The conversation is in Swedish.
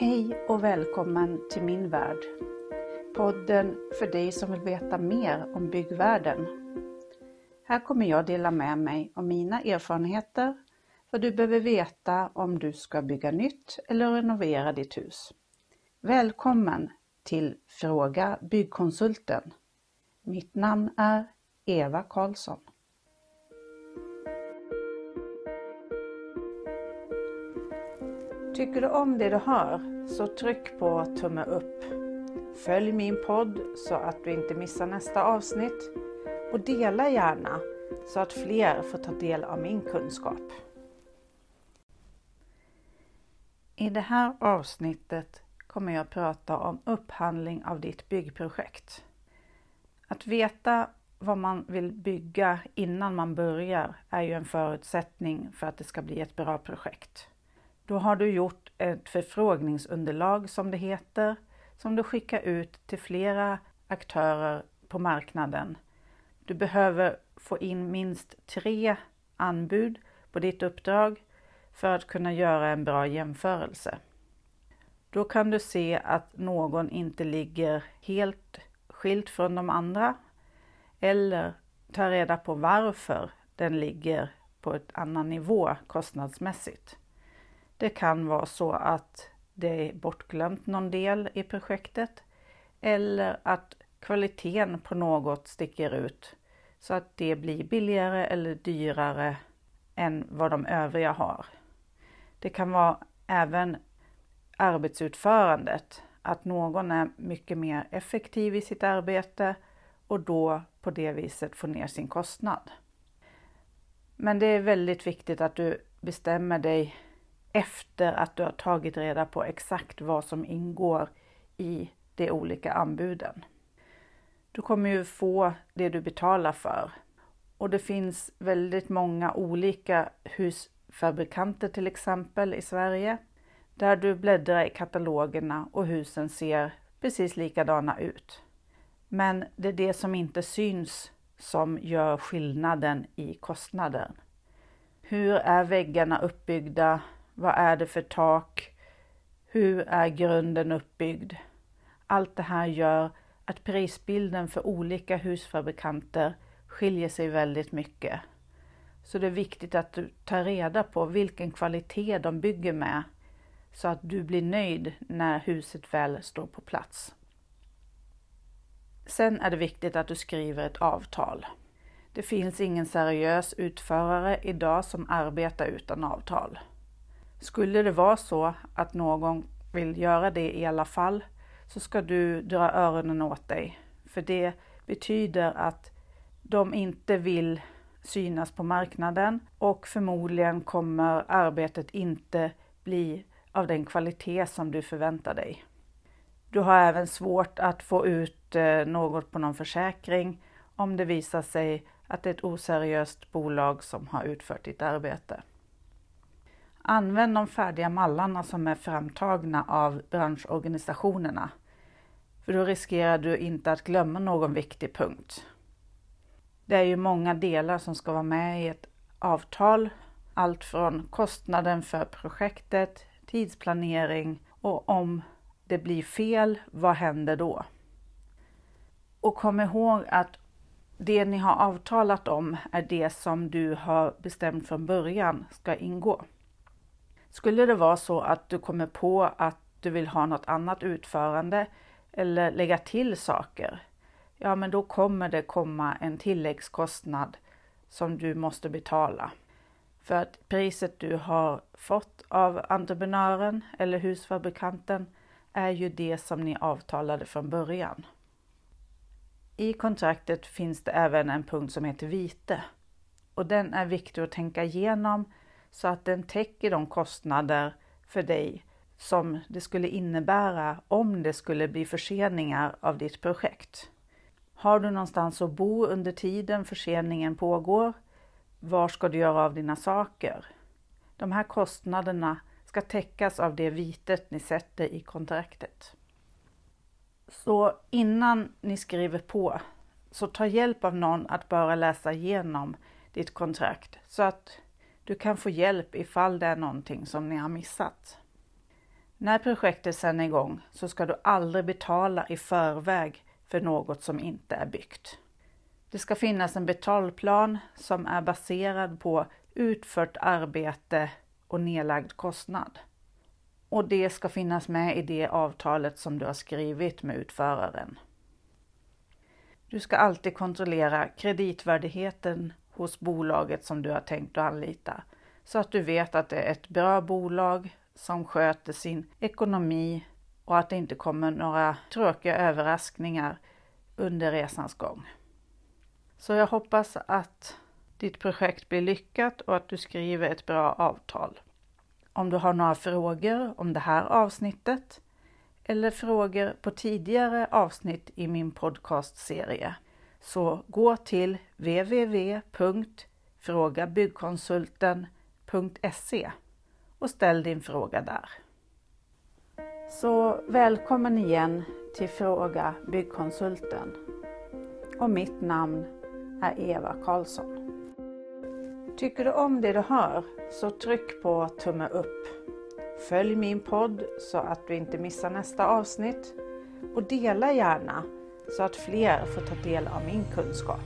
Hej och välkommen till min värld. Podden för dig som vill veta mer om byggvärlden. Här kommer jag dela med mig av mina erfarenheter, vad du behöver veta om du ska bygga nytt eller renovera ditt hus. Välkommen till Fråga Byggkonsulten. Mitt namn är Eva Karlsson. Tycker du om det du hör så tryck på tumme upp. Följ min podd så att du inte missar nästa avsnitt och dela gärna så att fler får ta del av min kunskap. I det här avsnittet kommer jag prata om upphandling av ditt byggprojekt. Att veta vad man vill bygga innan man börjar är ju en förutsättning för att det ska bli ett bra projekt. Då har du gjort ett förfrågningsunderlag som det heter, som du skickar ut till flera aktörer på marknaden. Du behöver få in minst tre anbud på ditt uppdrag för att kunna göra en bra jämförelse. Då kan du se att någon inte ligger helt skilt från de andra eller ta reda på varför den ligger på ett annan nivå kostnadsmässigt. Det kan vara så att det är bortglömt någon del i projektet eller att kvaliteten på något sticker ut så att det blir billigare eller dyrare än vad de övriga har. Det kan vara även arbetsutförandet, att någon är mycket mer effektiv i sitt arbete och då på det viset får ner sin kostnad. Men det är väldigt viktigt att du bestämmer dig efter att du har tagit reda på exakt vad som ingår i de olika anbuden. Du kommer ju få det du betalar för och det finns väldigt många olika husfabrikanter till exempel i Sverige där du bläddrar i katalogerna och husen ser precis likadana ut. Men det är det som inte syns som gör skillnaden i kostnaden. Hur är väggarna uppbyggda? Vad är det för tak? Hur är grunden uppbyggd? Allt det här gör att prisbilden för olika husfabrikanter skiljer sig väldigt mycket. Så det är viktigt att du tar reda på vilken kvalitet de bygger med så att du blir nöjd när huset väl står på plats. Sen är det viktigt att du skriver ett avtal. Det finns ingen seriös utförare idag som arbetar utan avtal. Skulle det vara så att någon vill göra det i alla fall så ska du dra öronen åt dig. För det betyder att de inte vill synas på marknaden och förmodligen kommer arbetet inte bli av den kvalitet som du förväntar dig. Du har även svårt att få ut eh, något på någon försäkring om det visar sig att det är ett oseriöst bolag som har utfört ditt arbete. Använd de färdiga mallarna som är framtagna av branschorganisationerna. För då riskerar du inte att glömma någon viktig punkt. Det är ju många delar som ska vara med i ett avtal. Allt från kostnaden för projektet, tidsplanering och om det blir fel, vad händer då? Och kom ihåg att det ni har avtalat om är det som du har bestämt från början ska ingå. Skulle det vara så att du kommer på att du vill ha något annat utförande eller lägga till saker, ja men då kommer det komma en tilläggskostnad som du måste betala. För att priset du har fått av entreprenören eller husfabrikanten är ju det som ni avtalade från början. I kontraktet finns det även en punkt som heter vite och den är viktig att tänka igenom så att den täcker de kostnader för dig som det skulle innebära om det skulle bli förseningar av ditt projekt. Har du någonstans att bo under tiden förseningen pågår? Var ska du göra av dina saker? De här kostnaderna ska täckas av det vitet ni sätter i kontraktet. Så innan ni skriver på, så ta hjälp av någon att bara läsa igenom ditt kontrakt så att du kan få hjälp ifall det är någonting som ni har missat. När projektet sen är igång så ska du aldrig betala i förväg för något som inte är byggt. Det ska finnas en betalplan som är baserad på utfört arbete och nedlagd kostnad. Och det ska finnas med i det avtalet som du har skrivit med utföraren. Du ska alltid kontrollera kreditvärdigheten hos bolaget som du har tänkt att anlita så att du vet att det är ett bra bolag som sköter sin ekonomi och att det inte kommer några tråkiga överraskningar under resans gång. Så jag hoppas att ditt projekt blir lyckat och att du skriver ett bra avtal. Om du har några frågor om det här avsnittet eller frågor på tidigare avsnitt i min podcastserie så gå till www.frågabyggkonsulten.se och ställ din fråga där. Så välkommen igen till Fråga Byggkonsulten. Och mitt namn är Eva Karlsson. Tycker du om det du hör så tryck på tumme upp. Följ min podd så att du inte missar nästa avsnitt och dela gärna så att fler får ta del av min kunskap.